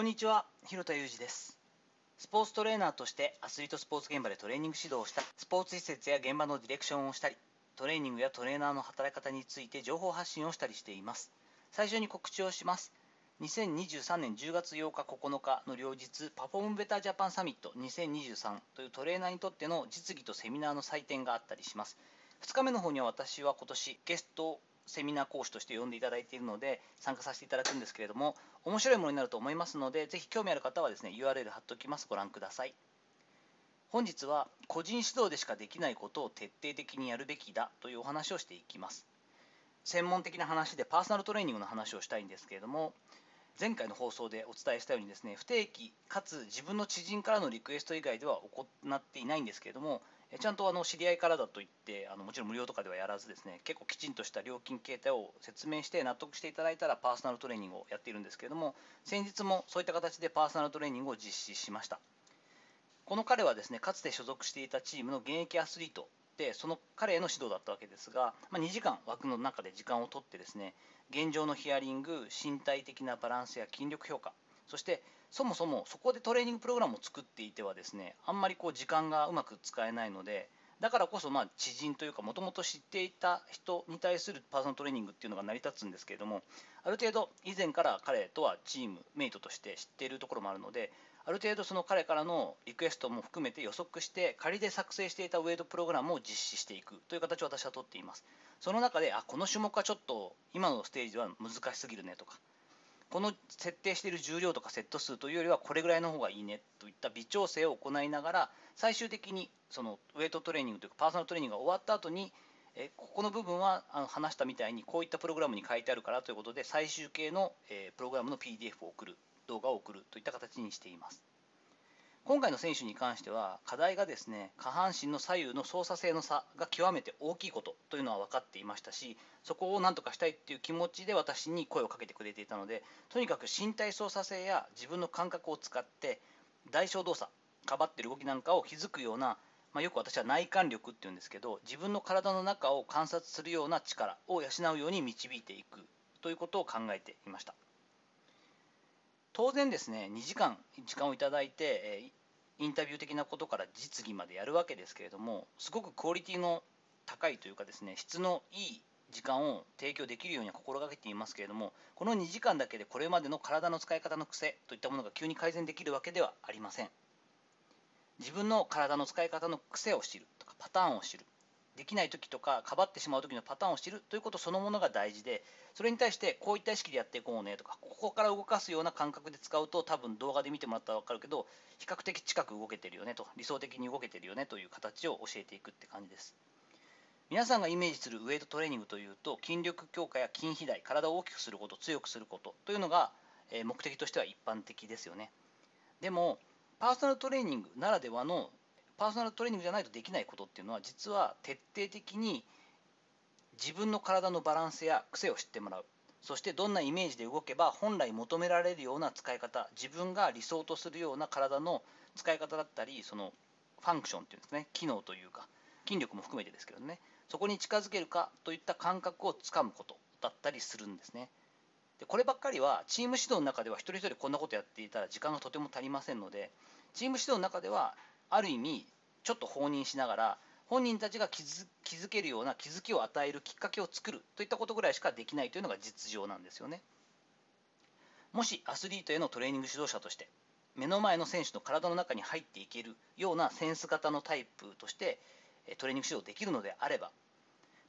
こんにちは、広田裕二です。スポーツトレーナーとしてアスリートスポーツ現場でトレーニング指導をしたり、スポーツ施設や現場のディレクションをしたり、トレーニングやトレーナーの働き方について情報発信をしたりしています。最初に告知をします。2023年10月8日9日の両日、パフォームベタージャパンサミット2023というトレーナーにとっての実技とセミナーの祭典があったりします。2日目の方には私は今年ゲストセミナー講師として呼んでいただいているので参加させていただくんですけれども面白いものになると思いますのでぜひ興味ある方はですね URL 貼っておきます。ご覧ください。本日は個人指導でしかできないことを徹底的にやるべきだというお話をしていきます。専門的な話でパーソナルトレーニングの話をしたいんですけれども前回の放送でお伝えしたようにですね不定期かつ自分の知人からのリクエスト以外では行っていないんですけれどもちゃんとあの知り合いからだと言ってあのもちろん無料とかではやらずですね結構きちんとした料金形態を説明して納得していただいたらパーソナルトレーニングをやっているんですけれども先日もそういった形でパーソナルトレーニングを実施しました。この彼はですねかつて所属していたチームの現役アスリートでその彼への指導だったわけですが、まあ、2時間枠の中で時間を取ってですね現状のヒアリング身体的なバランスや筋力評価そしてそもそもそこでトレーニングプログラムを作っていてはですねあんまりこう時間がうまく使えないのでだからこそまあ知人というかもともと知っていた人に対するパーソナルトレーニングっていうのが成り立つんですけれどもある程度以前から彼とはチームメイトとして知っているところもあるのである程度その彼からのリクエストも含めて予測して仮で作成していたウェイトプログラムを実施していくという形を私はとっています。その中であこの種目はちょっと今のステージは難しすぎるねとかこの設定している重量とかセット数というよりはこれぐらいの方がいいねといった微調整を行いながら最終的にそのウェイトトレーニングというかパーソナルトレーニングが終わった後にえここの部分はあの話したみたいにこういったプログラムに書いてあるからということで最終形の、えプログラムの PDF を送る。動画を送るといった形にしています。今回の選手に関しては課題がですね下半身の左右の操作性の差が極めて大きいことというのは分かっていましたしそこを何とかしたいっていう気持ちで私に声をかけてくれていたのでとにかく身体操作性や自分の感覚を使って代償動作かばってる動きなんかを気づくような、まあ、よく私は内観力っていうんですけど自分の体の中を観察するような力を養うように導いていくということを考えていました。当然ですね2時間時間をいただいてインタビュー的なことから実技までやるわけですけれどもすごくクオリティの高いというかですね質のいい時間を提供できるように心がけていますけれどもこの2時間だけでこれまでの体の使い方の癖といったものが急に改善できるわけではありません。自分の体の使い方の癖を知るとかパターンを知る。できない時とかかばってしまう時のパターンを知るということそのものが大事でそれに対してこういった意識でやっていこうねとかここから動かすような感覚で使うと多分動画で見てもらったら分かるけど比較的近く動けてるよねと理想的に動けてるよねという形を教えていくって感じです。皆さんがイメージするウェイトトレーニングというと筋力強化や筋肥大体を大きくすること強くすることというのが目的としては一般的ですよね。でもパーソナルトレーニングならではのパーソナルトレーニングじゃないとできないことっていうのは実は徹底的に自分の体のバランスや癖を知ってもらう。そしてどんなイメージで動けば本来求められるような使い方自分が理想とするような体の使い方だったりそのファンクションっていうんですね機能というか筋力も含めてですけどねそこに近づけるかといった感覚をつかむことだったりするんですね。でこればっかりはチーム指導の中では一人一人こんなことやっていたら時間がとても足りませんのでチーム指導の中ではある意味ちょっと放任しながら本人たちが気づ気づけるような気づきを与えるきっかけを作るといったことぐらいしかできないというのが実情なんですよね。もしアスリートへのトレーニング指導者として目の前の選手の体の中に入っていけるようなセンス型のタイプとしてトレーニング指導できるのであれば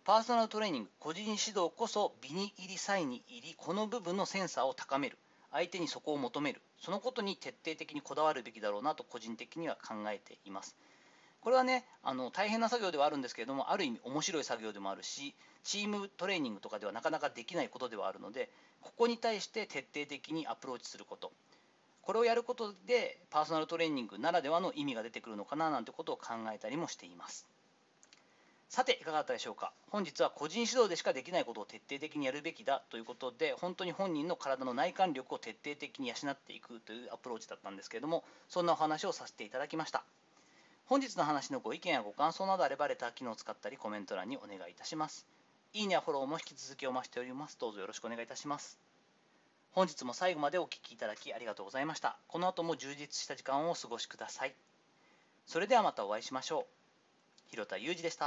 パーソナルトレーニング個人指導こそ美に入り際に入りこの部分のセンサーを高める相手にそこを求める。そのことに徹底的にこだわるべきだろうなと個人的には考えています。これはねあの大変な作業ではあるんですけれどもある意味面白い作業でもあるしチームトレーニングとかではなかなかできないことではあるのでここに対して徹底的にアプローチすること。これをやることでパーソナルトレーニングならではの意味が出てくるのかななんてことを考えたりもしています。さていかがだったでしょうか？本日は個人指導でしかできないことを徹底的にやるべきだということで本当に本人の体の内観力を徹底的に養っていくというアプローチだったんですけれどもそんなお話をさせていただきました本日の話のご意見やご感想などあればレター機能を使ったりコメント欄にお願いいたします。いいねやフォローも引き続きお待ちしております。どうぞよろしくお願いいたします。本日も最後までお聞きいただきありがとうございましたこの後も充実した時間をお過ごしくださいそれではまたお会いしましょう広田裕二でした